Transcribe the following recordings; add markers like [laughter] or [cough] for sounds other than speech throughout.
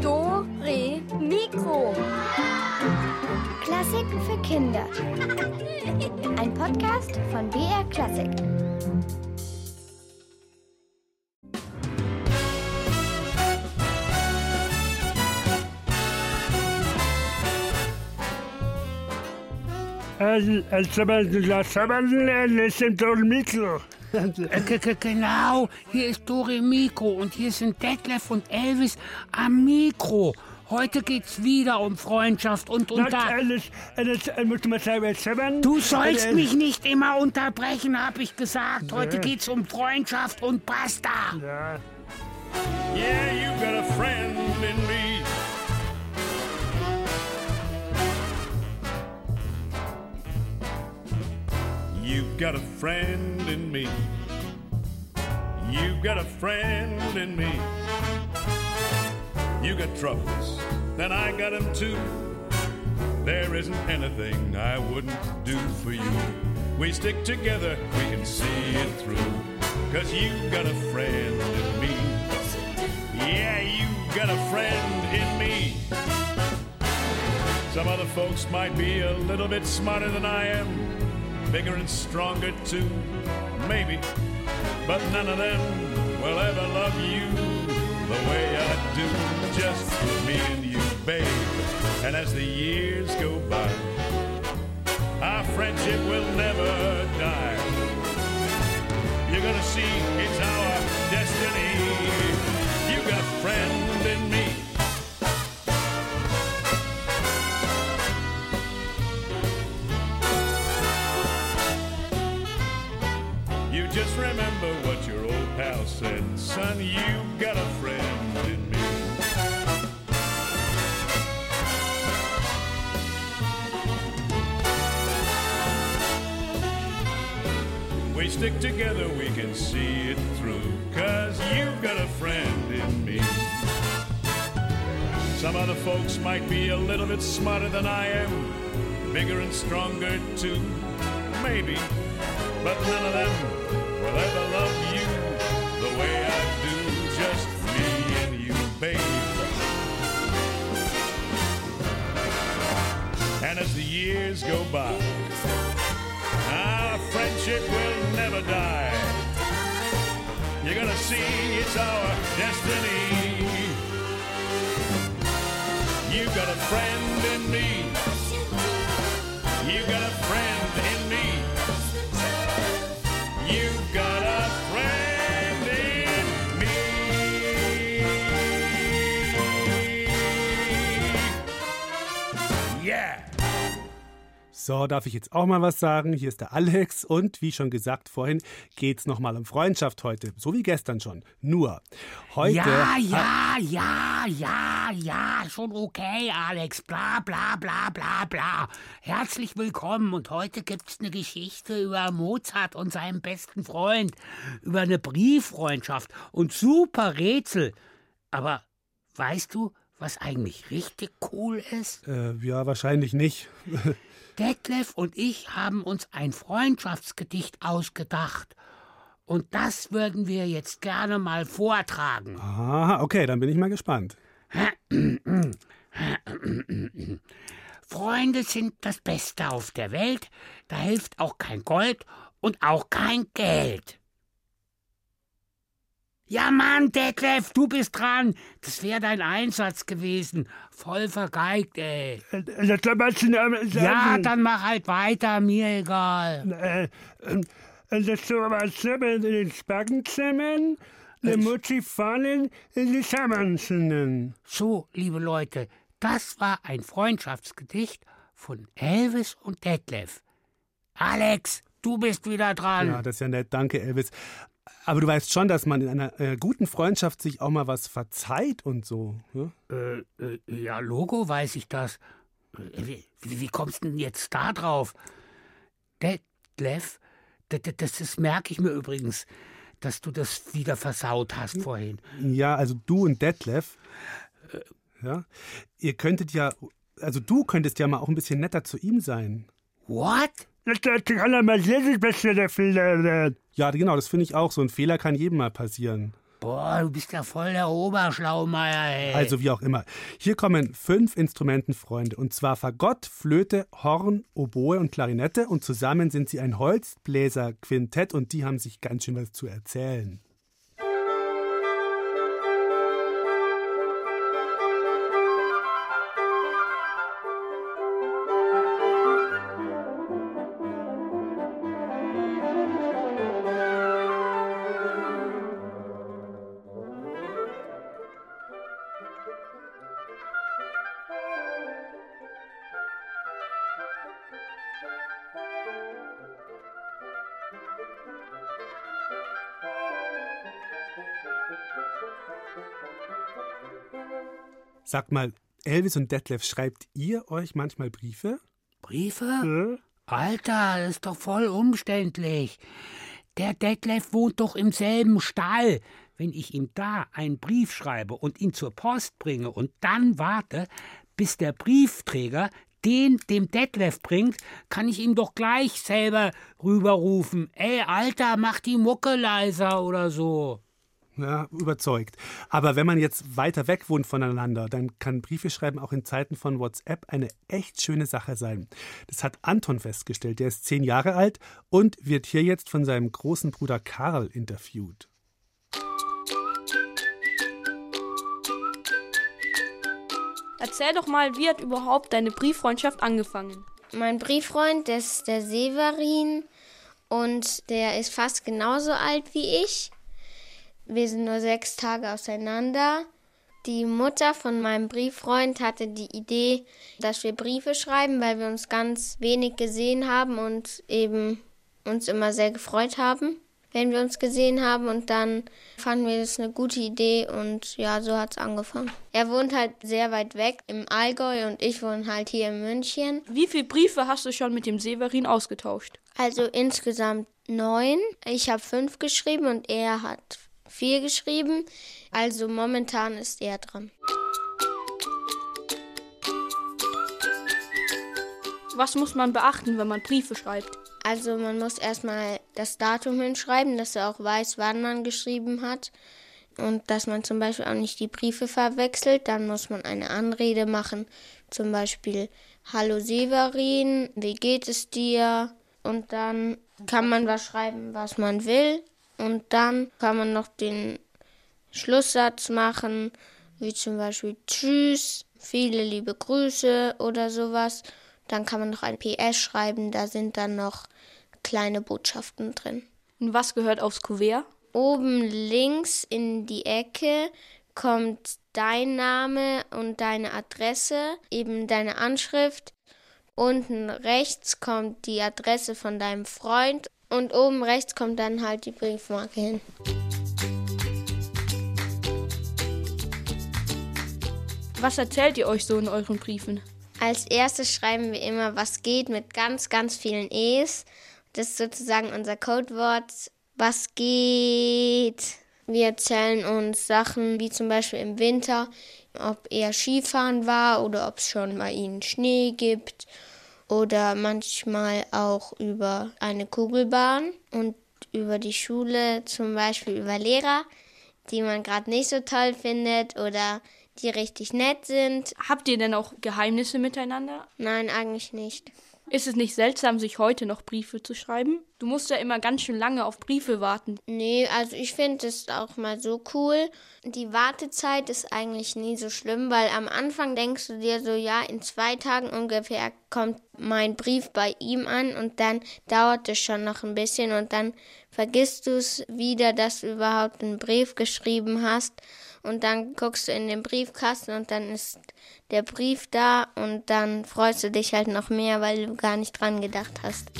Do, Re, Mikro. Klassiken für Kinder. Ein Podcast von BR Klassik. Äh, g- g- Genau, hier ist Dore Mikro und hier sind Detlef und Elvis am Mikro. Heute geht's wieder um Freundschaft und unter... Du sollst mich nicht immer unterbrechen, hab ich gesagt. Heute geht's um Freundschaft und basta. Yeah, you got a friend You got a friend in me. You've got a friend in me. You got troubles, then I got them too. There isn't anything I wouldn't do for you. We stick together, we can see it through. Cause you got a friend in me. Yeah, you got a friend in me. Some other folks might be a little bit smarter than I am, bigger and stronger too, maybe. But none of them will ever love you the way I do. Just me and you, babe. And as the years go by, our friendship will never die. You're gonna see it's our destiny. You got friend in me. Son, you got a friend in me. We stick together, we can see it through. Cause you've got a friend in me. Some other folks might be a little bit smarter than I am, bigger and stronger too, maybe. But none of them will ever love you years go by, our friendship will never die. You're gonna see it's our destiny. You've got a friend in me. So, darf ich jetzt auch mal was sagen? Hier ist der Alex und wie schon gesagt vorhin geht's noch mal um Freundschaft heute, so wie gestern schon. Nur heute Ja, ja, ja, ja, ja, schon okay, Alex. Bla, bla, bla, bla, bla. Herzlich willkommen und heute gibt's eine Geschichte über Mozart und seinen besten Freund. Über eine Brieffreundschaft und super Rätsel. Aber weißt du, was eigentlich richtig cool ist? äh, ja wahrscheinlich nicht. [laughs] Detlef und ich haben uns ein Freundschaftsgedicht ausgedacht. Und das würden wir jetzt gerne mal vortragen. Aha, okay, dann bin ich mal gespannt. Freunde sind das Beste auf der Welt, da hilft auch kein Gold und auch kein Geld. Ja, Mann, Detlef, du bist dran. Das wäre dein Einsatz gewesen. Voll vergeigt, ey. Ja, dann mach halt weiter, mir egal. Das so was zusammen in den Spacken zusammen, die Mutti fallen in die Sammeln. So, liebe Leute, das war ein Freundschaftsgedicht von Elvis und Detlef. Alex, du bist wieder dran. Ja, das ist ja nett, danke Elvis. Aber du weißt schon, dass man in einer äh, guten Freundschaft sich auch mal was verzeiht und so. Ja? Äh, äh, ja, Logo weiß ich das. Äh, Wie, wie, kommst du denn jetzt da drauf? Detlef, das, das, das merke ich mir übrigens, dass du das wieder versaut hast vorhin. Ja, also du und Detlef, Äh. ja, ihr könntet ja, also du könntest ja mal auch ein bisschen netter zu ihm sein. What? Das, kann er mal sehr besser der Fehler. Ja, genau, das finde ich auch. So ein Fehler kann jedem mal passieren. Boah, du bist ja voll der Oberschlaumeier, ey. Also wie auch immer. Hier kommen fünf Instrumentenfreunde. Und zwar Fagott, Flöte, Horn, Oboe und Klarinette. Und zusammen sind sie ein Holzbläser-Quintett und die haben sich ganz schön was zu erzählen. Sag mal, Elvis und Detlef, schreibt ihr euch manchmal Briefe? Briefe? Alter, das ist doch voll umständlich. Der Detlef wohnt doch im selben Stall. Wenn ich ihm da einen Brief schreibe und ihn zur Post bringe und dann warte, bis der Briefträger den dem Detlef bringt, kann ich ihm doch gleich selber rüberrufen. Ey, Alter, mach die Mucke leiser oder so. Ja, überzeugt. Aber wenn man jetzt weiter weg wohnt voneinander, dann kann Briefe schreiben auch in Zeiten von WhatsApp eine echt schöne Sache sein. Das hat Anton festgestellt. Der ist zehn Jahre alt und wird hier jetzt von seinem großen Bruder Karl interviewt. Erzähl doch mal, wie hat überhaupt deine Brieffreundschaft angefangen? Mein Brieffreund, das ist der Severin und der ist fast genauso alt wie ich. Wir sind nur sechs Tage auseinander. Die Mutter von meinem Brieffreund hatte die Idee, dass wir Briefe schreiben, weil wir uns ganz wenig gesehen haben und eben uns immer sehr gefreut haben, wenn wir uns gesehen haben. Und dann fanden wir das eine gute Idee und ja, so hat es angefangen. Er wohnt halt sehr weit weg im Allgäu und ich wohne halt hier in München. Wie viele Briefe hast du schon mit dem Severin ausgetauscht? Also insgesamt neun. Ich habe fünf geschrieben und er hat vier geschrieben. Also momentan ist er dran. Was muss man beachten, wenn man Briefe schreibt? Also man muss erstmal das Datum hinschreiben, dass er auch weiß, wann man geschrieben hat. Und dass man zum Beispiel auch nicht die Briefe verwechselt. Dann muss man eine Anrede machen. Zum Beispiel Hallo Severin, wie geht es dir? Und dann kann man was schreiben, was man will. Und dann kann man noch den Schlusssatz machen, wie zum Beispiel Tschüss, viele liebe Grüße oder sowas. Dann kann man noch ein PS schreiben, da sind dann noch kleine Botschaften drin. Und was gehört aufs Kuvert? Oben links in die Ecke kommt dein Name und deine Adresse, eben deine Anschrift. Unten rechts kommt die Adresse von deinem Freund und oben rechts kommt dann halt die Briefmarke hin. Was erzählt ihr euch so in euren Briefen? Als erstes schreiben wir immer, was geht mit ganz, ganz vielen E's. Das ist sozusagen unser Codewort. Was geht? Wir erzählen uns Sachen wie zum Beispiel im Winter, ob er Skifahren war oder ob es schon mal ihnen Schnee gibt oder manchmal auch über eine Kugelbahn und über die Schule, zum Beispiel über Lehrer, die man gerade nicht so toll findet oder die richtig nett sind. Habt ihr denn auch Geheimnisse miteinander? Nein, eigentlich nicht. Ist es nicht seltsam, sich heute noch Briefe zu schreiben? Du musst ja immer ganz schön lange auf Briefe warten. Nee, also ich finde es auch mal so cool. Die Wartezeit ist eigentlich nie so schlimm, weil am Anfang denkst du dir so, ja, in zwei Tagen ungefähr kommt mein Brief bei ihm an und dann dauert es schon noch ein bisschen und dann vergisst du es wieder, dass du überhaupt einen Brief geschrieben hast und dann guckst du in den Briefkasten und dann ist der Brief da und dann freust du dich halt noch mehr, weil du gar nicht dran gedacht hast.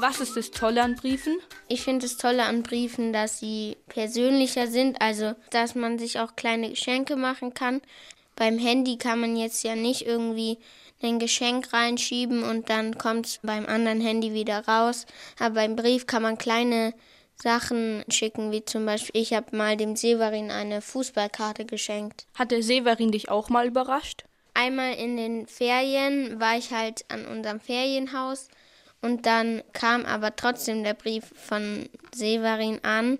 Was ist das Tolle an Briefen? Ich finde es Tolle an Briefen, dass sie persönlicher sind, also dass man sich auch kleine Geschenke machen kann. Beim Handy kann man jetzt ja nicht irgendwie ein Geschenk reinschieben und dann kommt es beim anderen Handy wieder raus. Aber beim Brief kann man kleine Sachen schicken, wie zum Beispiel, ich habe mal dem Severin eine Fußballkarte geschenkt. Hat der Severin dich auch mal überrascht? einmal in den Ferien war ich halt an unserem Ferienhaus und dann kam aber trotzdem der Brief von Severin an.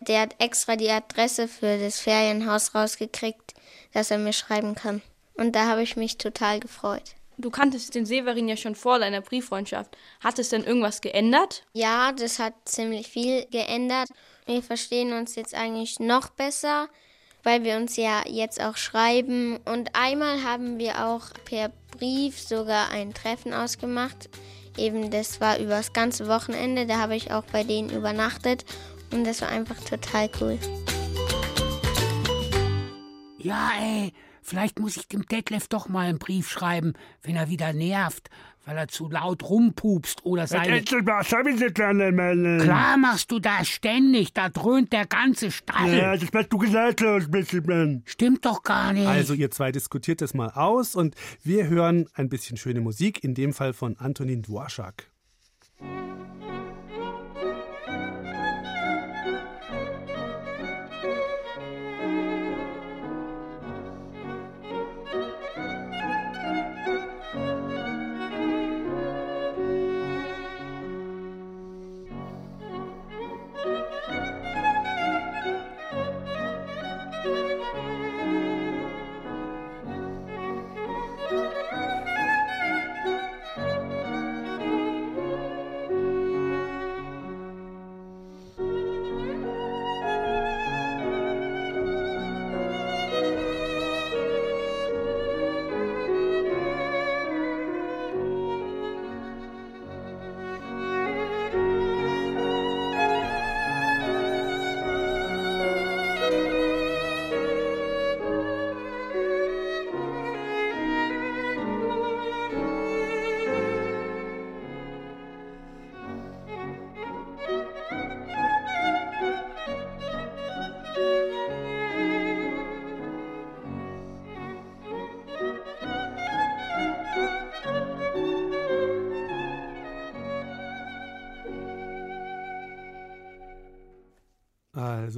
Der hat extra die Adresse für das Ferienhaus rausgekriegt, dass er mir schreiben kann. Und da habe ich mich total gefreut. Du kanntest den Severin ja schon vor deiner Brieffreundschaft. Hat es denn irgendwas geändert? Ja, das hat ziemlich viel geändert. Wir verstehen uns jetzt eigentlich noch besser, weil wir uns ja jetzt auch schreiben. Und einmal haben wir auch per Brief sogar ein Treffen ausgemacht. Eben, das war übers ganze Wochenende. Da habe ich auch bei denen übernachtet. Und das war einfach total cool. Ja, ey, vielleicht muss ich dem Detlef doch mal einen Brief schreiben, wenn er wieder nervt, weil er zu laut rumpupst oder seine... Klar machst du das ständig, da dröhnt der ganze Stall. Ja, das bist du gesagt, bisschen. Stimmt doch gar nicht. Also ihr zwei diskutiert das mal aus und wir hören ein bisschen schöne Musik, in dem Fall von Antonin Dvorak.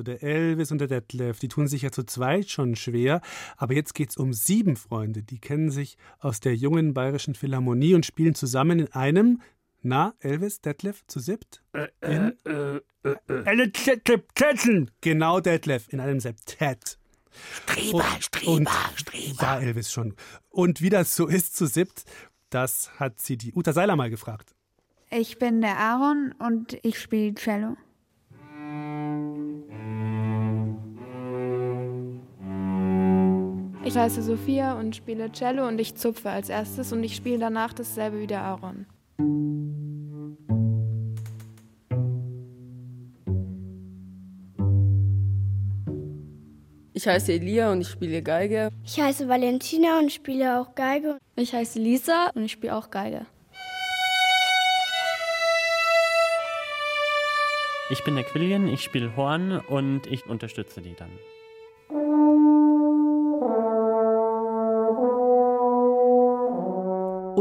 Also der Elvis und der Detlef, die tun sich ja zu zweit schon schwer, aber jetzt geht es um sieben Freunde, die kennen sich aus der jungen bayerischen Philharmonie und spielen zusammen in einem, na, Elvis, Detlef, zu siebt? In, Eine Zettel. genau, Detlef, in einem Septett. Streber, Und- Streber, und- Streber. Ja, Elvis schon. Und wie das so ist zu siebt, das hat sie die Uta Seiler mal gefragt. Ich bin der Aaron und ich spiele Cello. Ich heiße Sophia und spiele Cello und ich zupfe als erstes und ich spiele danach dasselbe wie der Aaron. Ich heiße Elia und ich spiele Geige. Ich heiße Valentina und spiele auch Geige. Ich heiße Lisa und ich spiele auch Geige. Ich bin der Quillian, ich spiele Horn und ich unterstütze die dann.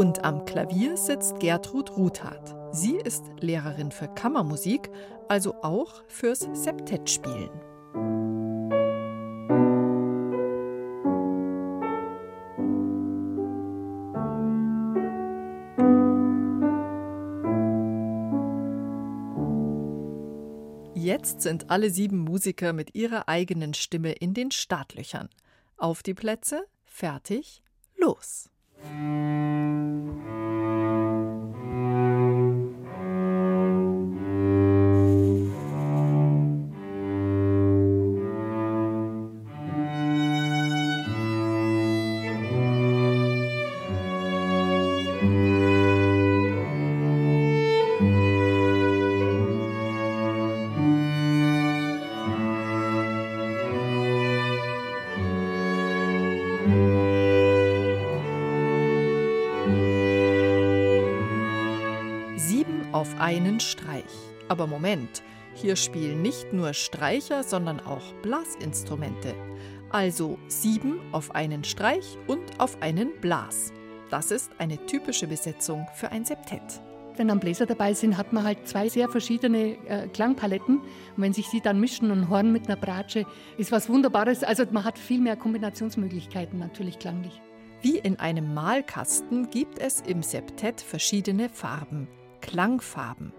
Und am Klavier sitzt Gertrud Ruthardt. Sie ist Lehrerin für Kammermusik, also auch fürs Septettspielen. Jetzt sind alle sieben Musiker mit ihrer eigenen Stimme in den Startlöchern. Auf die Plätze, fertig, los. Sieben einen Streich. Aber Moment, hier spielen nicht nur Streicher, sondern auch Blasinstrumente. Also sieben auf einen Streich und auf einen Blas. Das ist eine typische Besetzung für ein Septett. Wenn dann Bläser dabei sind, hat man halt zwei sehr verschiedene äh, Klangpaletten. Und wenn sich die dann mischen und Horn mit einer Bratsche, ist was Wunderbares. Also man hat viel mehr Kombinationsmöglichkeiten natürlich klanglich. Wie in einem Malkasten gibt es im Septett verschiedene Farben, Klangfarben.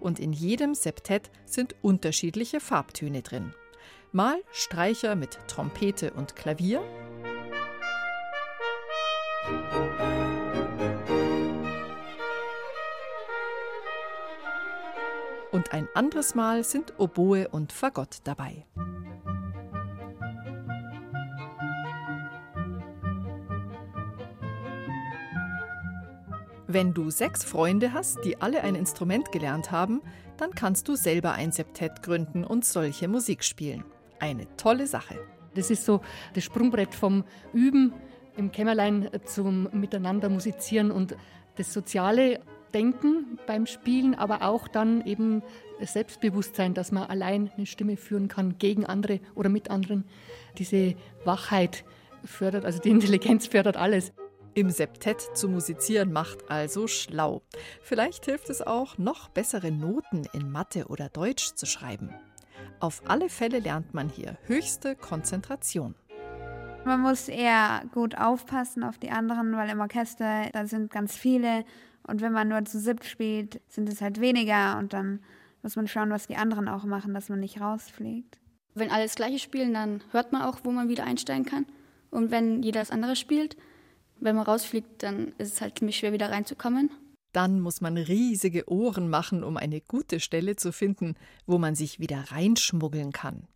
Und in jedem Septett sind unterschiedliche Farbtöne drin. Mal Streicher mit Trompete und Klavier. Und ein anderes Mal sind Oboe und Fagott dabei. Wenn du sechs Freunde hast, die alle ein Instrument gelernt haben, dann kannst du selber ein Septett gründen und solche Musik spielen. Eine tolle Sache. Das ist so das Sprungbrett vom Üben im Kämmerlein zum Miteinander musizieren und das soziale Denken beim Spielen, aber auch dann eben Selbstbewusstsein, dass man allein eine Stimme führen kann gegen andere oder mit anderen. Diese Wachheit fördert, also die Intelligenz fördert alles. Im Septett zu musizieren macht also schlau. Vielleicht hilft es auch, noch bessere Noten in Mathe oder Deutsch zu schreiben. Auf alle Fälle lernt man hier höchste Konzentration. Man muss eher gut aufpassen auf die anderen, weil im Orchester, da sind ganz viele. Und wenn man nur zu siebt spielt, sind es halt weniger. Und dann muss man schauen, was die anderen auch machen, dass man nicht rausfliegt. Wenn alle das Gleiche spielen, dann hört man auch, wo man wieder einsteigen kann. Und wenn jeder das andere spielt, wenn man rausfliegt, dann ist es halt ziemlich schwer, wieder reinzukommen. Dann muss man riesige Ohren machen, um eine gute Stelle zu finden, wo man sich wieder reinschmuggeln kann.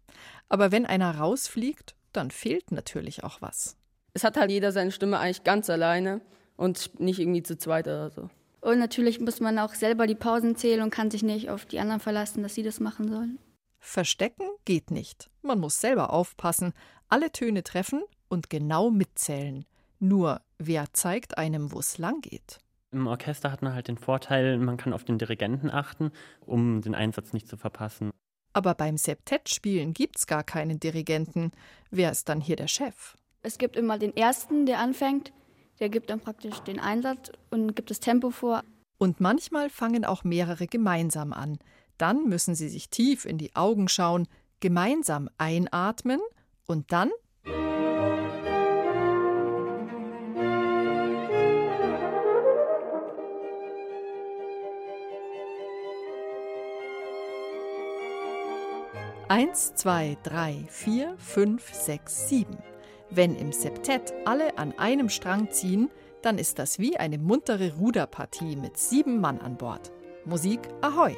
Aber wenn einer rausfliegt, dann fehlt natürlich auch was. Es hat halt jeder seine Stimme eigentlich ganz alleine und nicht irgendwie zu zweit oder so. Und natürlich muss man auch selber die Pausen zählen und kann sich nicht auf die anderen verlassen, dass sie das machen sollen. Verstecken geht nicht. Man muss selber aufpassen, alle Töne treffen und genau mitzählen. Nur, wer zeigt einem, wo es lang geht? Im Orchester hat man halt den Vorteil, man kann auf den Dirigenten achten, um den Einsatz nicht zu verpassen. Aber beim Septettspielen gibt's gar keinen Dirigenten. Wer ist dann hier der Chef? Es gibt immer den ersten, der anfängt, der gibt dann praktisch den Einsatz und gibt das Tempo vor. Und manchmal fangen auch mehrere gemeinsam an. Dann müssen sie sich tief in die Augen schauen, gemeinsam einatmen und dann Eins, zwei, drei, vier, fünf, sechs, sieben. Wenn im Septett alle an einem Strang ziehen, dann ist das wie eine muntere Ruderpartie mit sieben Mann an Bord. Musik Ahoi!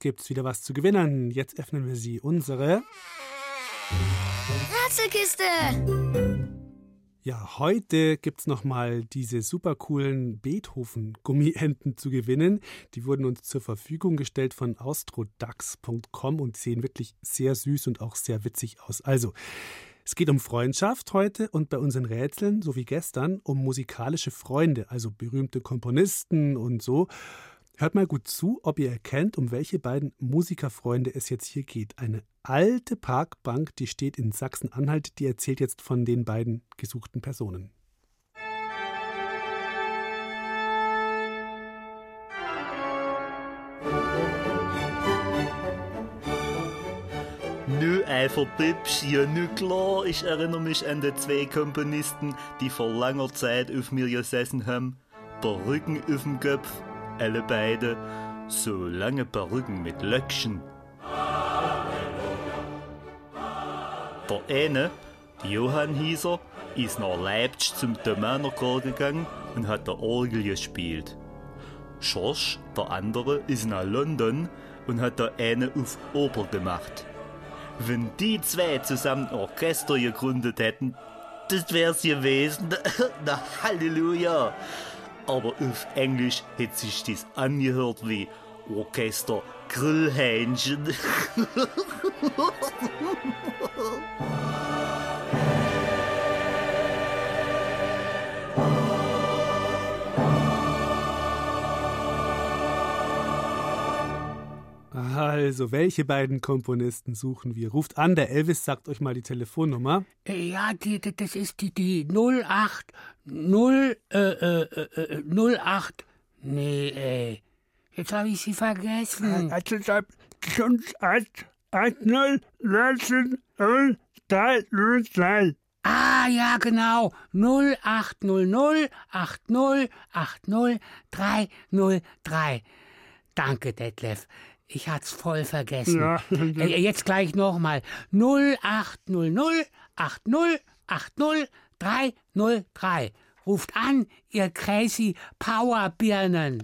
Jetzt gibt's wieder was zu gewinnen. Jetzt öffnen wir sie. Unsere Rätselkiste. Ja, heute gibt's noch mal diese super coolen Beethoven-Gummienten zu gewinnen. Die wurden uns zur Verfügung gestellt von austrodax.com und sehen wirklich sehr süß und auch sehr witzig aus. Also, es geht um Freundschaft heute und bei unseren Rätseln, so wie gestern, um musikalische Freunde, also berühmte Komponisten und so. Hört mal gut zu, ob ihr erkennt, um welche beiden Musikerfreunde es jetzt hier geht. Eine alte Parkbank, die steht in Sachsen-Anhalt, die erzählt jetzt von den beiden gesuchten Personen. Nö, einfach Tipps, ja, nö klar. Ich erinnere mich an die zwei Komponisten, die vor langer Zeit auf mir gesessen haben. Perücken auf dem Kopf, alle beide. So lange Perücken mit Löckchen. Der eine, Johann hieß er, ist nach Leipzig zum Thomanerchor gegangen und hat der Orgel gespielt. Schorsch, der andere, ist nach London und hat der eine auf Oper gemacht. Wenn die zwei zusammen Orchester gegründet hätten, das wär's gewesen. [laughs] Na, Halleluja. Aber auf Englisch hätte sich das angehört wie Orchester Grillhähnchen. [laughs] Also, welche beiden Komponisten suchen wir? Ruft an, der Elvis sagt euch mal die Telefonnummer. Äh, Ja, die, die, das ist die, die 08, 0, äh, äh, äh, 08, nee, äh, jetzt habe ich sie vergessen. Also, 1, 1, 0, 19, 0, 3, 0, 3. Ah, ja, genau. 0800 80 80 303. Danke, Detlef. Ich hat's voll vergessen. Ja. Jetzt gleich nochmal. 0800 80 80 303. Ruft an, ihr crazy Powerbirnen.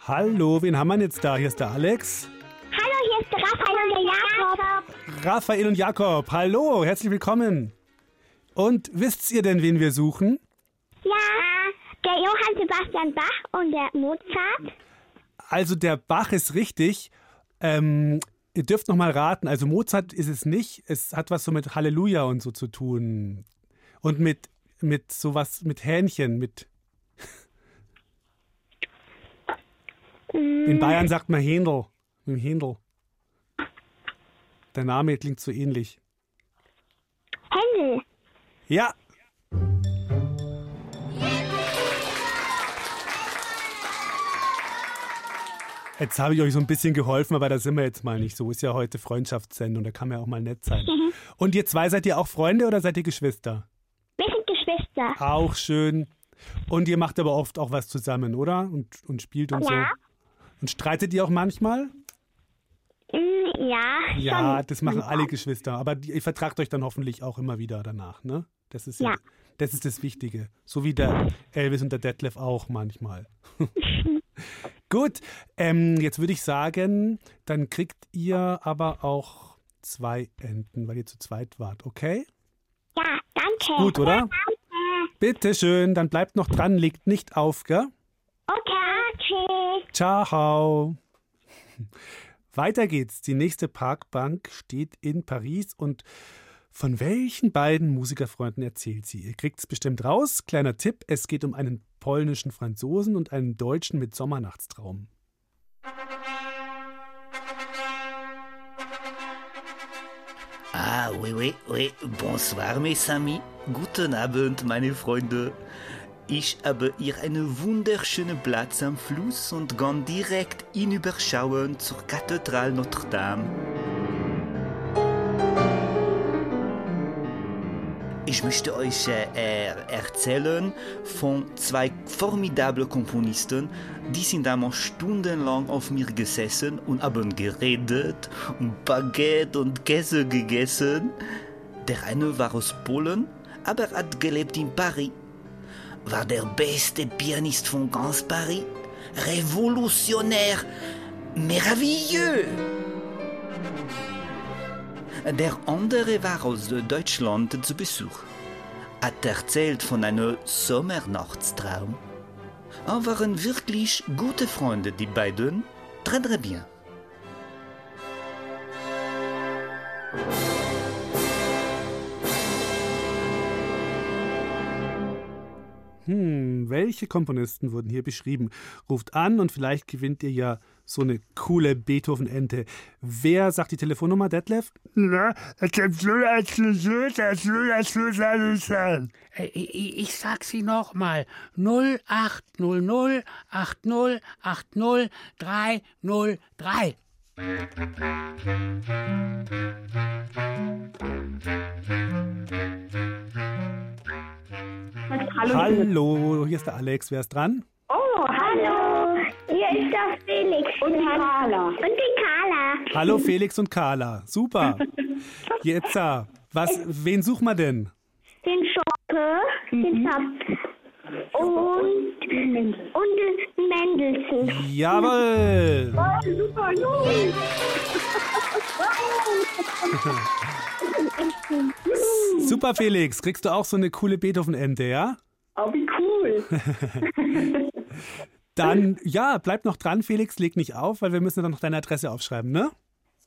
Hallo, wen haben wir jetzt da? Hier ist der Alex. Raphael und Jakob. Hallo, herzlich willkommen. Und wisst ihr denn, wen wir suchen? Ja, der Johann Sebastian Bach und der Mozart. Also der Bach ist richtig. Ähm, ihr dürft noch mal raten. Also Mozart ist es nicht. Es hat was so mit Halleluja und so zu tun. Und mit, mit sowas, mit Hähnchen, mit... In Bayern sagt man Händel. Mit dem Händel. Der Name klingt so ähnlich. Händel. Ja. Jetzt habe ich euch so ein bisschen geholfen, aber da sind wir jetzt mal nicht so. Ist ja heute Freundschaftssendung, da kann man ja auch mal nett sein. Mhm. Und ihr zwei seid ihr auch Freunde oder seid ihr Geschwister? Wir sind Geschwister. Auch schön. Und ihr macht aber oft auch was zusammen, oder? Und, und spielt und Ja. so. Und streitet ihr auch manchmal? Ja, Ja, schon. das machen alle Geschwister. Aber die, ihr vertragt euch dann hoffentlich auch immer wieder danach, ne? Das ist ja, Ja. das ist das Wichtige. So wie der Elvis und der Detlef auch manchmal. [laughs] Gut, ähm, jetzt würde ich sagen, dann kriegt ihr aber auch zwei Enten, weil ihr zu zweit wart, okay? Ja, danke. Gut, oder? Danke. Bitte schön, dann bleibt noch dran, legt nicht auf, gell? Okay. Ciao. Weiter geht's. Die nächste Parkbank steht in Paris und von welchen beiden Musikerfreunden erzählt sie? Ihr kriegt's bestimmt raus. Kleiner Tipp: Es geht um einen polnischen Franzosen und einen Deutschen mit Sommernachtstraum. Ah, oui, oui, oui. Bonsoir, mes amis. Guten Abend, meine Freunde. Ich habe hier einen wunderschönen Platz am Fluss und kann direkt hinüberschauen zur Kathedrale Notre Dame. Ich möchte euch äh, er- erzählen von zwei formidablen Komponisten, die sind einmal stundenlang auf mir gesessen und haben geredet und Baguette und Käse gegessen. Der eine war aus Polen, aber hat gelebt in Paris. War der beste Pianist von ganz Paris. Revolutionär, merveilleux. Der andere war aus Deutschland zu Besuch. Hat erzählt von einem Sommernachtstraum. Waren wirklich gute Freunde, die beiden. Très, très bien. Hm, welche Komponisten wurden hier beschrieben? Ruft an und vielleicht gewinnt ihr ja so eine coole Beethoven-Ente. Wer sagt die Telefonnummer, Detlef? Na, es ist 0100, das 0100, Äh, Ich, sag sie nochmal. 0800 80 80 303. Hallo. Hallo, hier ist der Alex. Wer ist dran? Oh, hallo. Hier ist der Felix. Und die Carla. Und die Carla. Hallo Felix und Carla. Super. [laughs] Jetzt, was, wen suchen wir denn? Den Schoppe, den Zapp. Und, und den Mendelssohn. Jawohl. Oh, super, Junge. [laughs] [laughs] Super Felix, kriegst du auch so eine coole Beethoven-Ente, ja? Oh, wie cool. [laughs] Dann, ja, bleib noch dran, Felix, leg nicht auf, weil wir müssen dann noch deine Adresse aufschreiben, ne?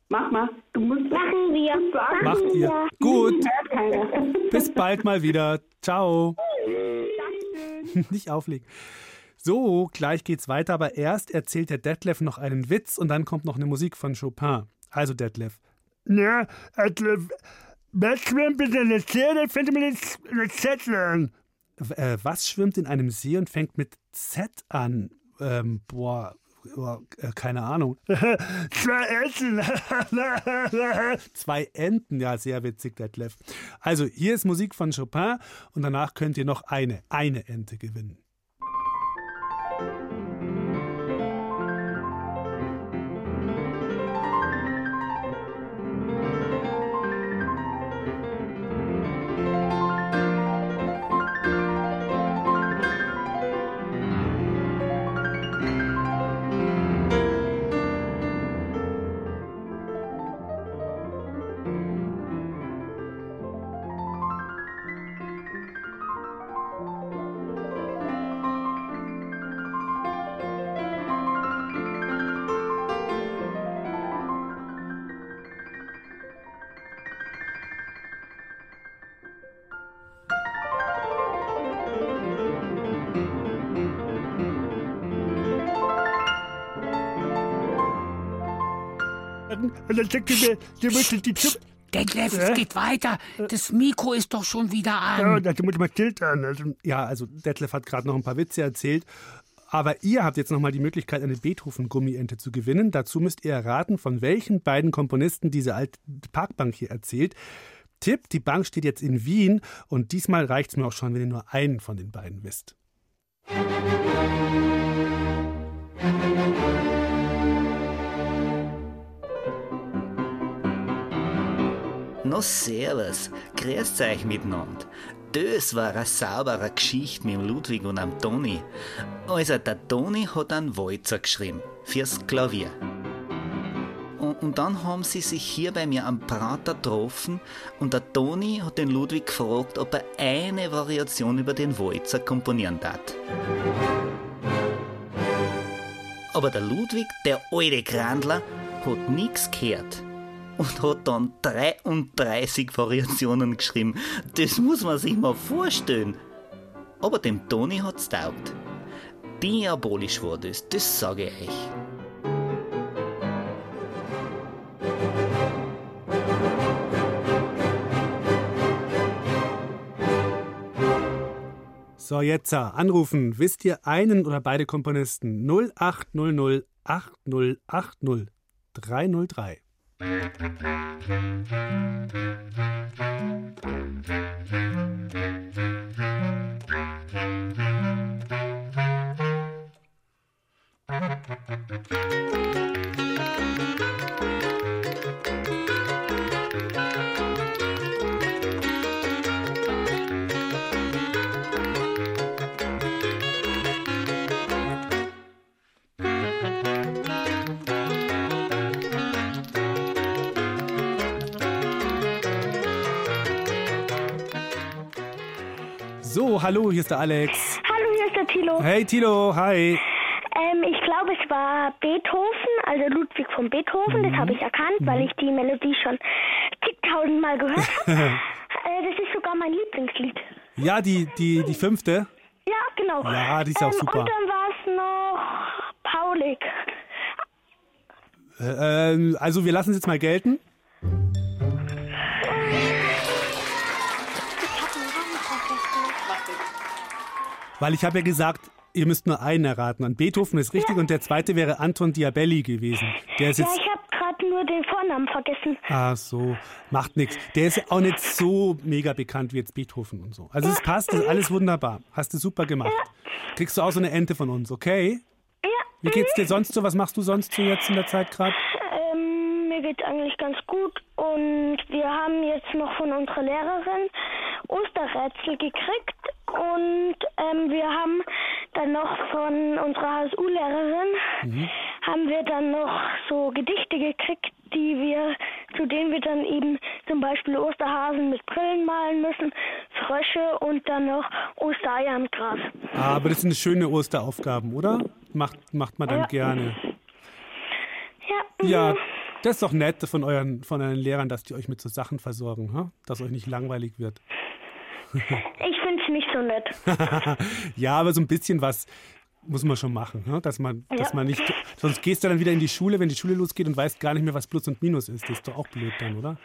Mach mal. Du musst machen wir. Machen Macht ihr. wir. Gut. Hört keiner. [laughs] Bis bald mal wieder. Ciao. [laughs] Nicht auflegen. So, gleich geht's weiter, aber erst erzählt der Detlef noch einen Witz und dann kommt noch eine Musik von Chopin. Also Detlef. Ja, also, was schwimmt in einer See, dann fängt mit Z an. Äh, was schwimmt in einem See und fängt mit Z an? Ähm, boah, boah, äh, keine Ahnung. [laughs] Zwei Essen. [laughs] Zwei Enten, ja, sehr witzig, Detlef. Also, hier ist Musik von Chopin und danach könnt ihr noch eine, eine Ente gewinnen. Und dann sagt er mir, du musst die Suppe. Detlef, Ja? es geht weiter. Das Mikro ist doch schon wieder Ja, an. das muss man filtern. Also, Ja, also Detlef hat gerade noch ein paar Witze erzählt. Aber ihr habt jetzt nochmal die Möglichkeit, eine Beethoven-Gummiente zu gewinnen. Dazu müsst ihr erraten, von welchen beiden Komponisten diese alte Parkbank hier erzählt. Tipp, die Bank steht jetzt in Wien und diesmal reicht es mir auch schon, wenn ihr nur einen von den beiden wisst. No servus, grüßt euch miteinander. Das war eine saubere Geschichte mit Ludwig und am Toni. Also der Toni hat einen Walzer geschrieben, fürs Klavier. Und, und dann haben sie sich hier bei mir am Prater getroffen und der Toni hat den Ludwig gefragt, ob er eine Variation über den Walzer komponieren darf. Aber der Ludwig, der alte Grandler, hat nichts gehört und hat dann 33 Variationen geschrieben. Das muss man sich mal vorstellen. Aber dem Toni hat's taugt. Diabolisch war das, das sage ich euch. So, jetzt äh, anrufen. Wisst ihr einen oder beide Komponisten? 0800 8080 303. So, [laughs] hallo, hier ist der Alex. Hallo, hier ist der Tilo. Hey Tilo, hi. Ähm, ich glaube, es war Beethoven, also Ludwig von Beethoven, das habe ich erkannt, weil ich die Melodie schon tausendmal gehört [laughs] habe. äh, das ist sogar mein Lieblingslied. Ja, die, die, die fünfte. Ja, genau. Ja, die ist auch ähm, super. Und dann war es noch Paulik. Äh, ähm, also wir lassen es jetzt mal gelten. Weil ich habe ja gesagt, ihr müsst nur einen erraten. Und Beethoven ist richtig und der zweite wäre Anton Diabelli gewesen. Der ist Ja, jetzt. ich habe gerade nur den Vornamen vergessen. Ach so, macht nichts. Der ist auch nicht so mega bekannt wie jetzt Beethoven und so. Also es passt, das ist alles wunderbar. Hast du super gemacht. Kriegst du auch so eine Ente von uns, okay? Ja. Wie geht's dir sonst so? Was machst du sonst so jetzt in der Zeit gerade? Ähm, mir geht's eigentlich ganz gut und wir haben jetzt noch von unserer Lehrerin Osterrätsel gekriegt und ähm, wir haben dann noch von unserer HSU-Lehrerin Mhm. haben wir dann noch so Gedichte gekriegt, die wir, zu denen wir dann eben zum Beispiel Osterhasen mit Brillen malen müssen, Frösche und dann noch Ostereier im Gras. Ah, aber das sind schöne Osteraufgaben, oder? Macht, macht man dann Ja. gerne. Ja, Ja, das ist doch nett von euren, von euren Lehrern, dass die euch mit so Sachen versorgen, ha? dass euch nicht langweilig wird. Ich find's nicht so nett. [laughs] ja, aber so ein bisschen was muss man schon machen, ha? dass man, dass Ja. man nicht, sonst gehst du dann wieder in die Schule, wenn die Schule losgeht und weißt gar nicht mehr, was Plus und Minus ist. Das ist doch auch blöd dann, oder?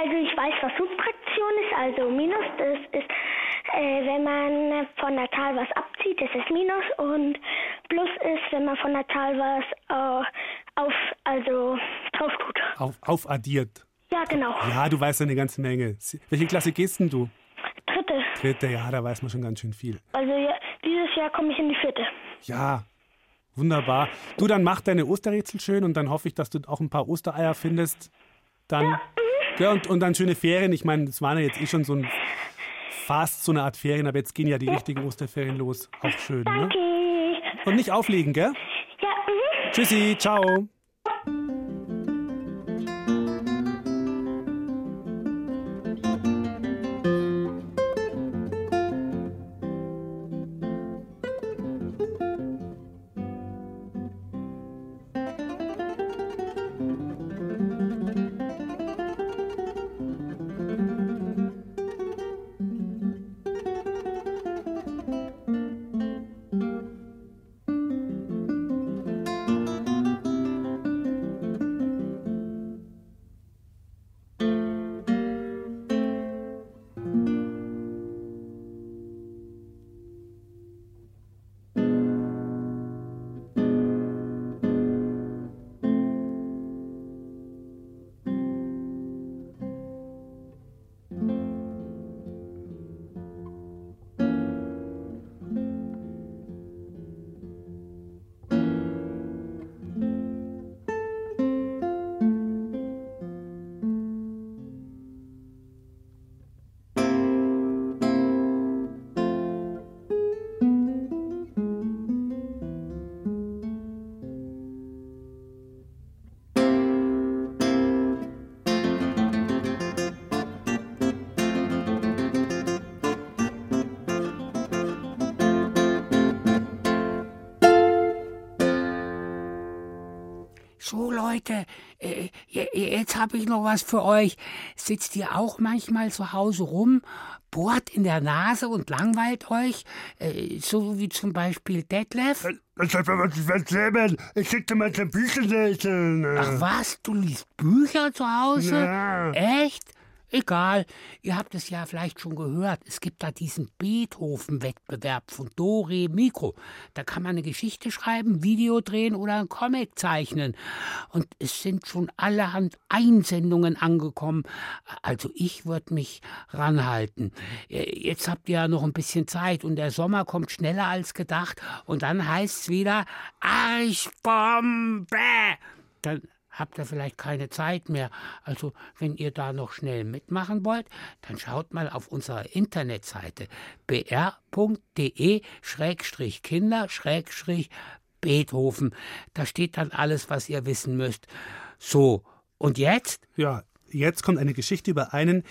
Also ich weiß, was Subtraktion ist, also Minus, das ist, äh, wenn man von der Zahl was abzieht, das ist Minus und Plus ist, wenn man von der Zahl was äh, auf, also drauf tut. Auf, aufaddiert. Ja, genau. Ja, du weißt ja eine ganze Menge. Welche Klasse gehst denn du? Dritte. Dritte, ja, da weiß man schon ganz schön viel. Also ja, dieses Jahr komme ich in die vierte. Ja, wunderbar. Du, dann mach deine Osterrätsel schön und dann hoffe ich, dass du auch ein paar Ostereier findest. Dann, ja, und, und dann schöne Ferien. Ich meine, es waren ja jetzt eh schon so ein fast so eine Art Ferien, aber jetzt gehen ja die richtigen Osterferien los. Auch schön, ne? Danke. Und nicht auflegen, gell? Ja, mhm. Tschüssi, ciao. So Leute, äh, je- jetzt habe ich noch was für euch. Sitzt ihr auch manchmal zu Hause rum, bohrt in der Nase und langweilt euch, äh, so wie zum Beispiel Detlef? Ich hab was erzählen. Ich schickte mal zum Bücher lesen. Ach was, du liest Bücher zu Hause? Ja. Echt? Egal, ihr habt es ja vielleicht schon gehört. Es gibt da diesen Beethoven-Wettbewerb von Do Re Mikro. Da kann man eine Geschichte schreiben, Video drehen oder einen Comic zeichnen. Und es sind schon allerhand Einsendungen angekommen. Also ich würde mich ranhalten. Äh, Jetzt habt ihr ja noch ein bisschen Zeit und der Sommer kommt schneller als gedacht. Und dann heißt es wieder Arschbombe. Dann habt ihr vielleicht keine Zeit mehr. Also, wenn ihr da noch schnell mitmachen wollt, dann schaut mal auf unserer Internetseite br.de-kinder-beethoven. Da steht dann alles, was ihr wissen müsst. So, und jetzt? Ja, jetzt kommt eine Geschichte über einen,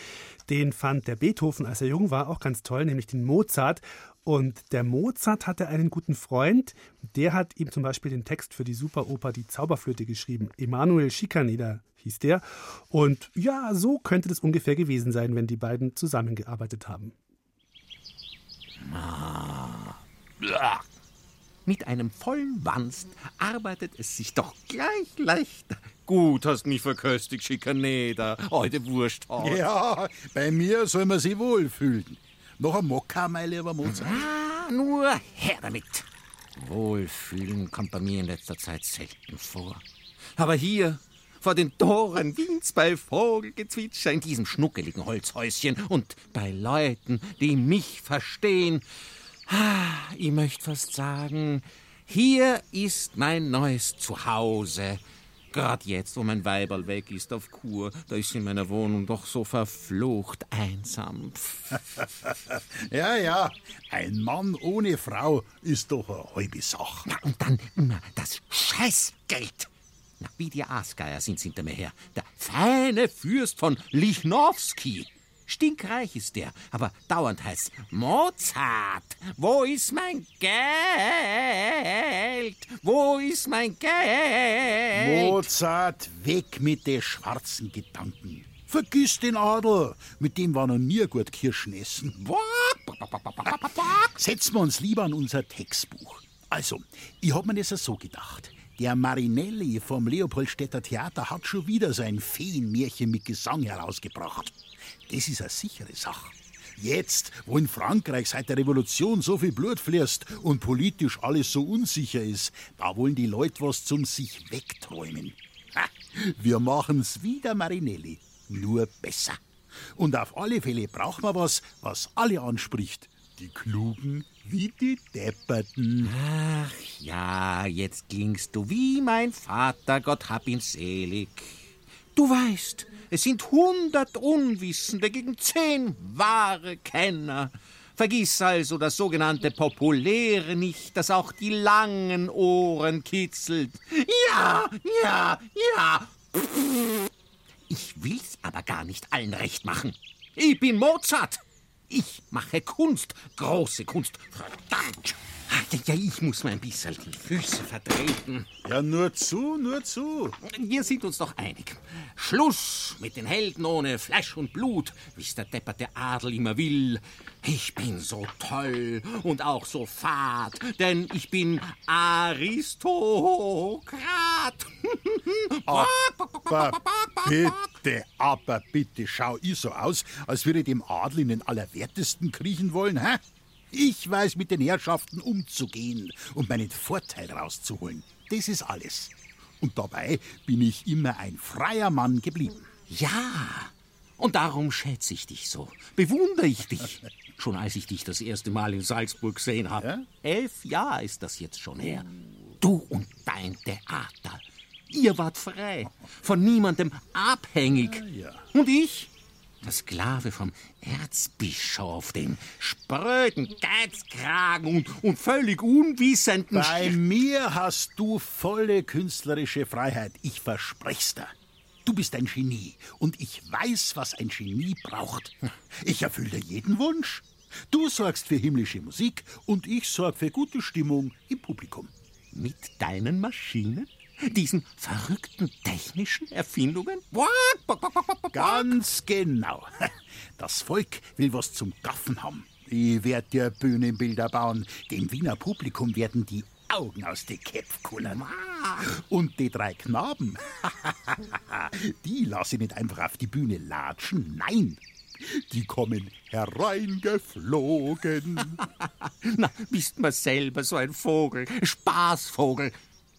den fand der Beethoven, als er jung war, auch ganz toll, nämlich den Mozart. Und der Mozart hatte einen guten Freund, der hat ihm zum Beispiel den Text für die Superoper Die Zauberflöte geschrieben. Emanuel Schikaneder hieß der. Und ja, so könnte das ungefähr gewesen sein, wenn die beiden zusammengearbeitet haben. Mit einem vollen Wanst arbeitet es sich doch gleich leichter. Gut hast mich verköstigt, Schikaneder. Heute Wurst. Ja, bei mir soll man sich wohlfühlen. Noch ein Mokka, mein lieber Mozart? Ah, nur her damit. Wohlfühlen kommt bei mir in letzter Zeit selten vor. Aber hier, vor den Toren Wiens, bei Vogelgezwitscher, in diesem schnuckeligen Holzhäuschen und bei Leuten, die mich verstehen, ah, ich möchte fast sagen, hier ist mein neues Zuhause. Gerade jetzt, wo mein Weiberl weg ist auf Kur, da ist in meiner Wohnung doch so verflucht einsam. [laughs] ja, ja, ein Mann ohne Frau ist doch eine halbe Sache. Na, und dann immer das Scheißgeld. Na, wie die Aasgeier sind hinter mir her. Der feine Fürst von Lichnowski. Stinkreich ist der, aber dauernd heißt Mozart, wo ist mein Geld? Wo ist mein Geld? Mozart, weg mit den schwarzen Gedanken. Vergiss den Adel, mit dem war noch nie gut Kirschen essen. Setzen wir uns lieber an unser Textbuch. Also, ich hab mir das so gedacht. Der Marinelli vom Leopoldstädter Theater hat schon wieder sein Feenmärchen mit Gesang herausgebracht. Das ist eine sichere Sache. Jetzt, wo in Frankreich seit der Revolution so viel Blut fließt und politisch alles so unsicher ist, da wollen die Leute was zum sich wegträumen. Ha, wir machen's wieder, Marinelli, nur besser. Und auf alle Fälle braucht man was, was alle anspricht. Die Klugen wie die Depperten. Ach ja, jetzt klingst du wie mein Vater, Gott hab ihn selig. Du weißt, es sind hundert Unwissende gegen zehn wahre Kenner. Vergiss also das sogenannte Populäre nicht, das auch die langen Ohren kitzelt. Ja, ja, ja. Ich will's aber gar nicht allen recht machen. Ich bin Mozart. Ich mache Kunst, große Kunst. Verdammt! Ja, ich muss mir ein bisschen die Füße vertreten. Ja, nur zu, nur zu. Wir sind uns doch einig. Schluss mit den Helden ohne Fleisch und Blut, wie's der depperte Adel immer will. Ich bin so toll und auch so fad, denn ich bin Aristokrat. Aber [laughs] bitte, aber bitte, schau ich so aus, als würde ich dem Adel in den Allerwertesten kriechen wollen, hä? Ich weiß mit den Herrschaften umzugehen und meinen Vorteil rauszuholen. Das ist alles. Und dabei bin ich immer ein freier Mann geblieben. Ja, und darum schätze ich dich so, bewundere ich dich. [laughs] Schon als ich dich das erste Mal in Salzburg gesehen habe. Ja? Elf Jahre ist das jetzt schon her. Du und dein Theater. Ihr wart frei, von niemandem abhängig. Ja, ja. Und ich? Der Sklave vom Erzbischof, den spröden Geizkragen und, und völlig unwissenden. Bei mir hast du volle künstlerische Freiheit, ich versprech's dir. Du bist ein Genie und ich weiß, was ein Genie braucht. Ich erfülle jeden Wunsch. Du sorgst für himmlische Musik und ich sorge für gute Stimmung im Publikum. Mit deinen Maschinen? Diesen verrückten technischen Erfindungen? Ganz genau. [laughs] Das Volk will was zum Gaffen haben. Ich werde dir Bühnenbilder bauen. Dem Wiener Publikum werden die Augen aus den Köpfen kullern. Und die drei Knaben, [laughs] die lasse ich nicht einfach auf die Bühne latschen. Nein, die kommen hereingeflogen. [laughs] Na, bist mir selber so ein Vogel, Spaßvogel.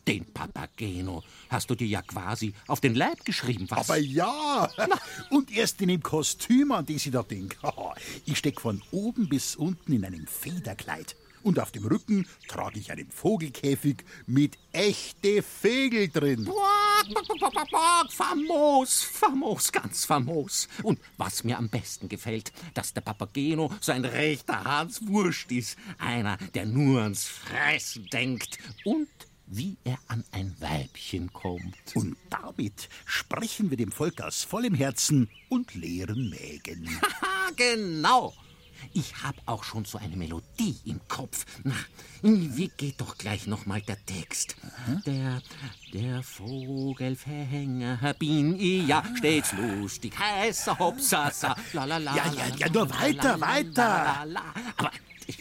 Den Papageno hast du dir ja quasi auf den Leib geschrieben, was? Aber ja! [laughs] Und erst in dem Kostüm, an das ich da denke. [laughs] Ich steck von oben bis unten in einem Federkleid. Und auf dem Rücken trage ich einen Vogelkäfig mit echte Vögel drin. Famos, famos, ganz famos. Und was mir am besten gefällt, dass der Papageno so ein rechter Hans Wurst ist. Einer, der nur ans Fressen denkt und wie er an ein Weibchen kommt. Und damit sprechen wir dem Volk aus vollem Herzen und leeren Mägen. [laughs] Haha, genau. Ich hab auch schon so eine Melodie im Kopf. Na, wie geht doch gleich nochmal der Text? Der, der Vogelfänger bin ich, ja, stets lustig, heißer Hopsasa, la la la. Ja, ja, ja, nur weiter, weiter. Aber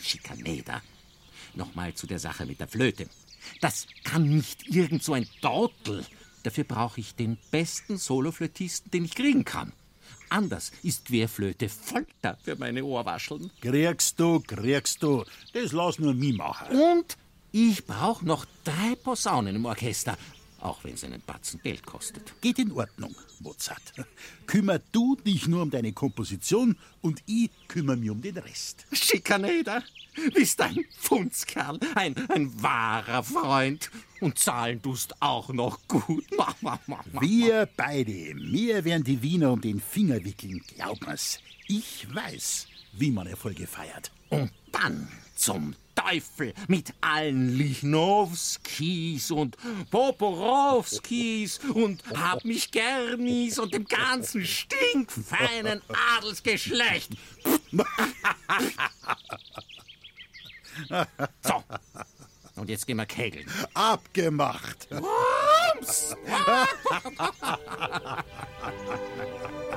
Schikaneder. Nochmal zu der Sache mit der Flöte. Das kann nicht irgend so ein Dortel. Dafür brauche ich den besten Soloflötisten, den ich kriegen kann. Anders ist Querflöte Folter für meine Ohrwascheln. Kriegst du, kriegst du. Das lass nur mich machen. Und ich brauche noch drei Posaunen im Orchester, auch wenn es einen Batzen Geld kostet. Geht in Ordnung, Mozart. [laughs] Kümmer du dich nur um deine Komposition und ich kümmere mich um den Rest. Schikaneder, bist ein Funzkerl, ein, ein wahrer Freund. Und zahlen tust auch noch gut. Ma, ma, ma. Wir beide, mir werden die Wiener um den Finger wickeln, glaub mir's. Ich weiß, wie man Erfolge feiert. Und dann zum Teufel mit allen Lichnowskis und Poporowskis und hab mich gernis und dem ganzen stinkfeinen Adelsgeschlecht. So, und jetzt gehen wir kegeln. Abgemacht. Rums! [laughs] [laughs]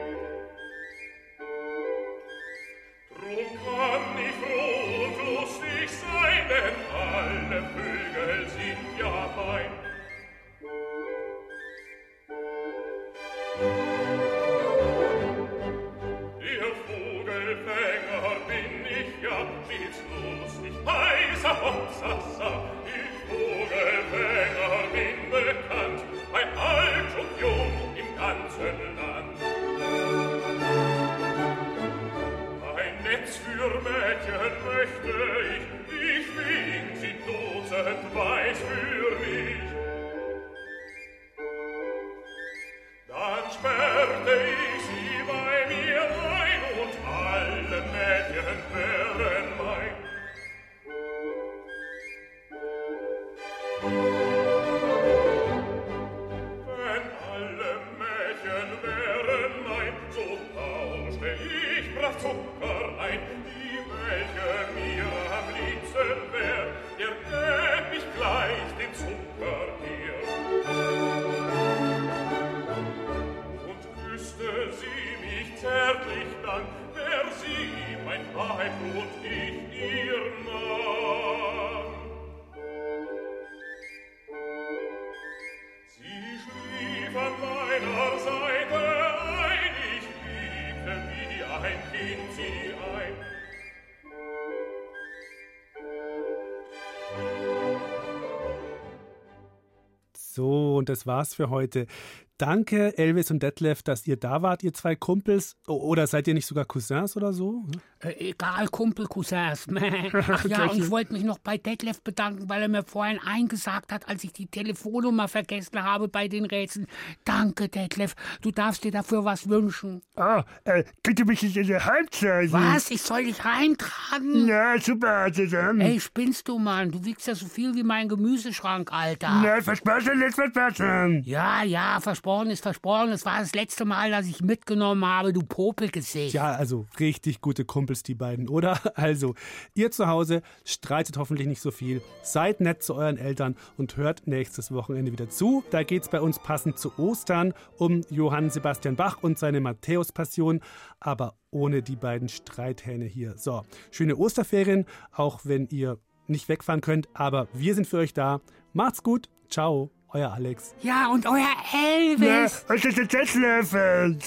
Oh. Und das war's für heute. Danke, Elvis und Detlef, dass ihr da wart, ihr zwei Kumpels. Oder seid ihr nicht sogar Cousins oder so? Äh, egal, Kumpel, Cousins. [laughs] Ach ja, und ich wollte mich noch bei Detlef bedanken, weil er mir vorhin eingesagt hat, als ich die Telefonnummer vergessen habe bei den Rätseln. Danke, Detlef. Du darfst dir dafür was wünschen. Ah, äh, könnt ihr mich jetzt in der zeigen? Was? Ich soll dich reintragen? Ja, super, also dann. Ey, spinnst du, Mann? Du wiegst ja so viel wie mein Gemüseschrank, Alter. Nein, versprochen, nicht versprochen. Ja, ja, versprochen ist versprochen. Es war das letzte Mal, dass ich mitgenommen habe, du Popelgesicht. Ja, also richtig gute Kumpels, die beiden, oder? [laughs] Also, ihr zu Hause streitet hoffentlich nicht so viel, seid nett zu euren Eltern und hört nächstes Wochenende wieder zu. Da geht's bei uns passend zu Ostern um Johann Sebastian Bach und seine Matthäus-Passion, aber ohne die beiden Streithähne hier. So, schöne Osterferien, auch wenn ihr nicht wegfahren könnt, aber wir sind für euch da. Macht's gut, ciao, euer Alex. Ja, und euer Elvis. was ist jetzt jetzt Löffel?